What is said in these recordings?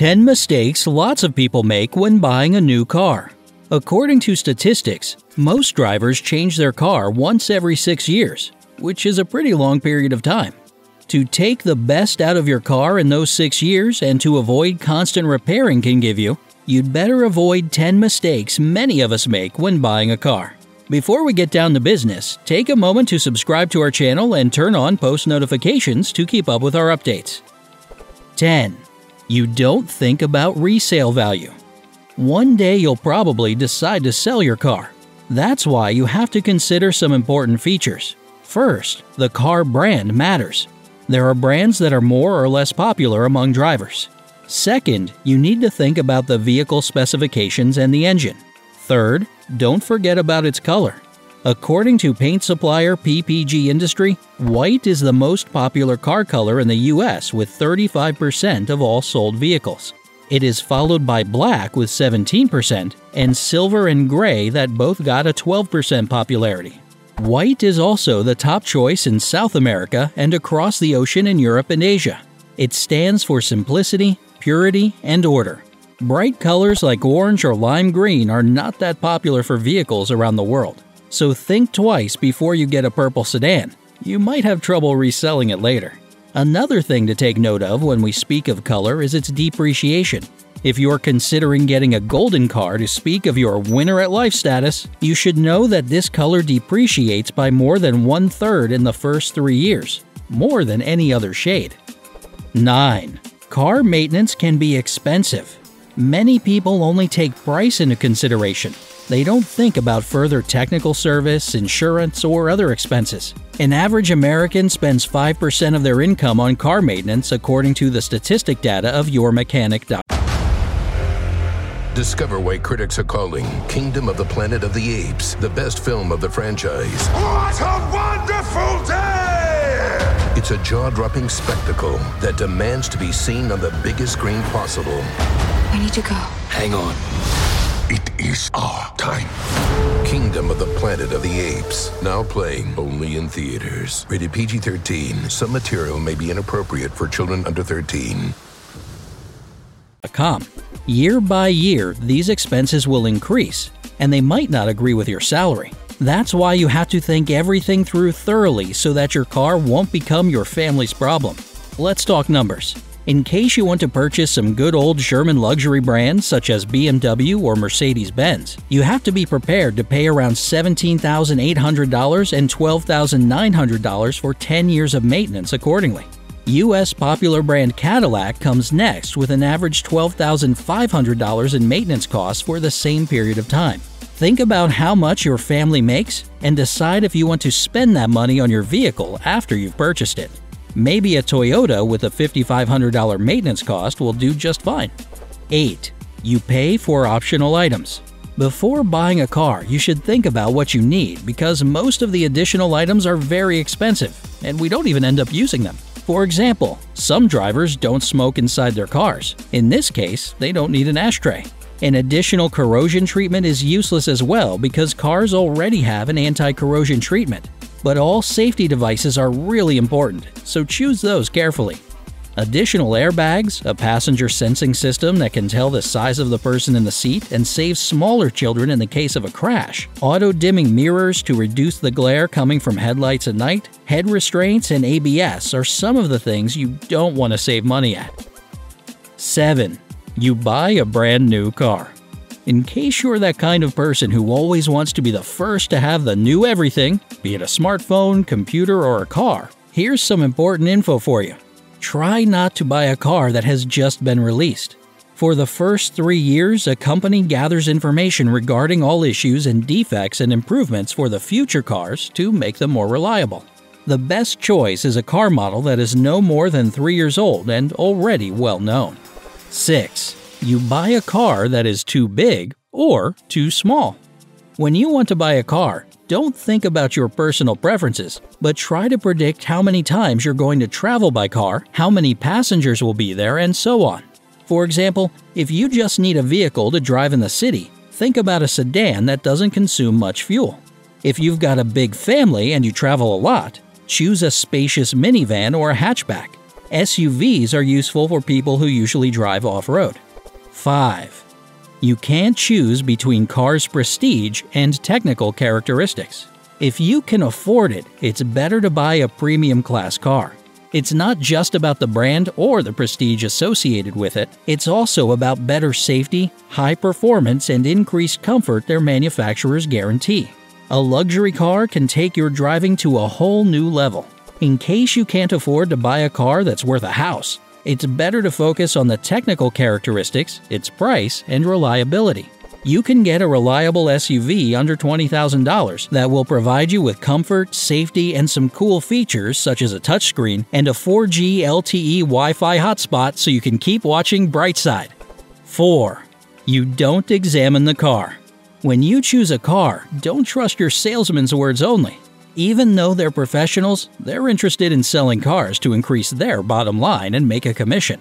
10 mistakes lots of people make when buying a new car. According to statistics, most drivers change their car once every six years, which is a pretty long period of time. To take the best out of your car in those six years and to avoid constant repairing can give you, you'd better avoid 10 mistakes many of us make when buying a car. Before we get down to business, take a moment to subscribe to our channel and turn on post notifications to keep up with our updates. 10. You don't think about resale value. One day you'll probably decide to sell your car. That's why you have to consider some important features. First, the car brand matters. There are brands that are more or less popular among drivers. Second, you need to think about the vehicle specifications and the engine. Third, don't forget about its color. According to paint supplier PPG Industry, white is the most popular car color in the US with 35% of all sold vehicles. It is followed by black with 17% and silver and gray that both got a 12% popularity. White is also the top choice in South America and across the ocean in Europe and Asia. It stands for simplicity, purity, and order. Bright colors like orange or lime green are not that popular for vehicles around the world so think twice before you get a purple sedan. You might have trouble reselling it later. Another thing to take note of when we speak of color is its depreciation. If you're considering getting a golden car to speak of your winner at life status, you should know that this color depreciates by more than one third in the first three years, more than any other shade. 9. Car maintenance can be expensive. Many people only take price into consideration, they don't think about further technical service, insurance, or other expenses. An average American spends 5% of their income on car maintenance, according to the statistic data of YourMechanic.com. Discover why critics are calling Kingdom of the Planet of the Apes the best film of the franchise. What a wonderful day! It's a jaw dropping spectacle that demands to be seen on the biggest screen possible. We need to go. Hang on. It is our time. Kingdom of the Planet of the Apes. Now playing only in theaters. Rated PG 13. Some material may be inappropriate for children under 13. Year by year, these expenses will increase, and they might not agree with your salary. That's why you have to think everything through thoroughly so that your car won't become your family's problem. Let's talk numbers. In case you want to purchase some good old German luxury brands such as BMW or Mercedes Benz, you have to be prepared to pay around $17,800 and $12,900 for 10 years of maintenance accordingly. US popular brand Cadillac comes next with an average $12,500 in maintenance costs for the same period of time. Think about how much your family makes and decide if you want to spend that money on your vehicle after you've purchased it. Maybe a Toyota with a $5,500 maintenance cost will do just fine. 8. You pay for optional items. Before buying a car, you should think about what you need because most of the additional items are very expensive, and we don't even end up using them. For example, some drivers don't smoke inside their cars. In this case, they don't need an ashtray. An additional corrosion treatment is useless as well because cars already have an anti corrosion treatment. But all safety devices are really important, so choose those carefully. Additional airbags, a passenger sensing system that can tell the size of the person in the seat and save smaller children in the case of a crash, auto dimming mirrors to reduce the glare coming from headlights at night, head restraints, and ABS are some of the things you don't want to save money at. 7. You buy a brand new car. In case you're that kind of person who always wants to be the first to have the new everything, be it a smartphone, computer, or a car, here's some important info for you. Try not to buy a car that has just been released. For the first three years, a company gathers information regarding all issues and defects and improvements for the future cars to make them more reliable. The best choice is a car model that is no more than three years old and already well known. 6 you buy a car that is too big or too small. When you want to buy a car, don't think about your personal preferences, but try to predict how many times you're going to travel by car, how many passengers will be there, and so on. For example, if you just need a vehicle to drive in the city, think about a sedan that doesn't consume much fuel. If you've got a big family and you travel a lot, choose a spacious minivan or a hatchback. SUVs are useful for people who usually drive off road. 5. You can't choose between car's prestige and technical characteristics. If you can afford it, it's better to buy a premium class car. It's not just about the brand or the prestige associated with it, it's also about better safety, high performance, and increased comfort their manufacturers guarantee. A luxury car can take your driving to a whole new level. In case you can't afford to buy a car that's worth a house, it's better to focus on the technical characteristics, its price, and reliability you can get a reliable SUV under $20,000 that will provide you with comfort, safety, and some cool features such as a touchscreen and a 4G LTE Wi Fi hotspot so you can keep watching Brightside. 4. You don't examine the car. When you choose a car, don't trust your salesman's words only. Even though they're professionals, they're interested in selling cars to increase their bottom line and make a commission.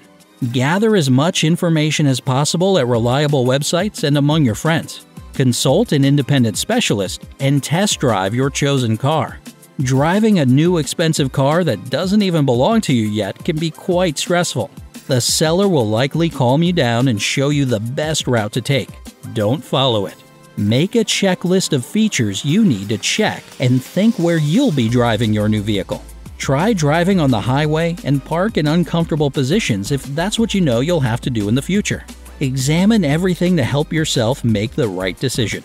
Gather as much information as possible at reliable websites and among your friends. Consult an independent specialist and test drive your chosen car. Driving a new expensive car that doesn't even belong to you yet can be quite stressful. The seller will likely calm you down and show you the best route to take. Don't follow it. Make a checklist of features you need to check and think where you'll be driving your new vehicle. Try driving on the highway and park in uncomfortable positions if that's what you know you'll have to do in the future. Examine everything to help yourself make the right decision.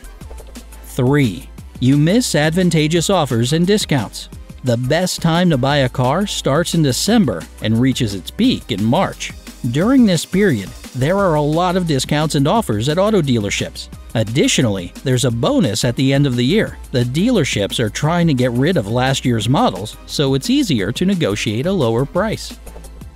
3. You miss advantageous offers and discounts. The best time to buy a car starts in December and reaches its peak in March. During this period, there are a lot of discounts and offers at auto dealerships. Additionally, there's a bonus at the end of the year. The dealerships are trying to get rid of last year's models, so it's easier to negotiate a lower price.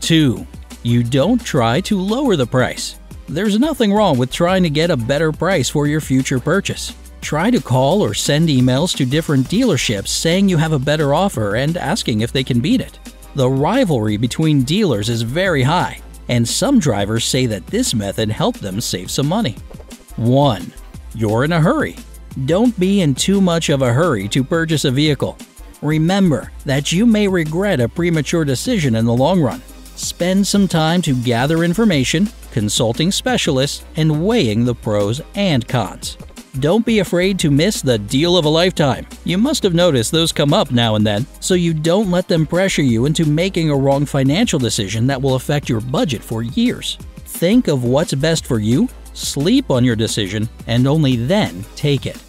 2. You don't try to lower the price. There's nothing wrong with trying to get a better price for your future purchase. Try to call or send emails to different dealerships saying you have a better offer and asking if they can beat it. The rivalry between dealers is very high, and some drivers say that this method helped them save some money. 1 you're in a hurry. Don't be in too much of a hurry to purchase a vehicle. Remember that you may regret a premature decision in the long run. Spend some time to gather information, consulting specialists, and weighing the pros and cons. Don't be afraid to miss the deal of a lifetime. You must have noticed those come up now and then, so you don't let them pressure you into making a wrong financial decision that will affect your budget for years. Think of what's best for you sleep on your decision, and only then take it.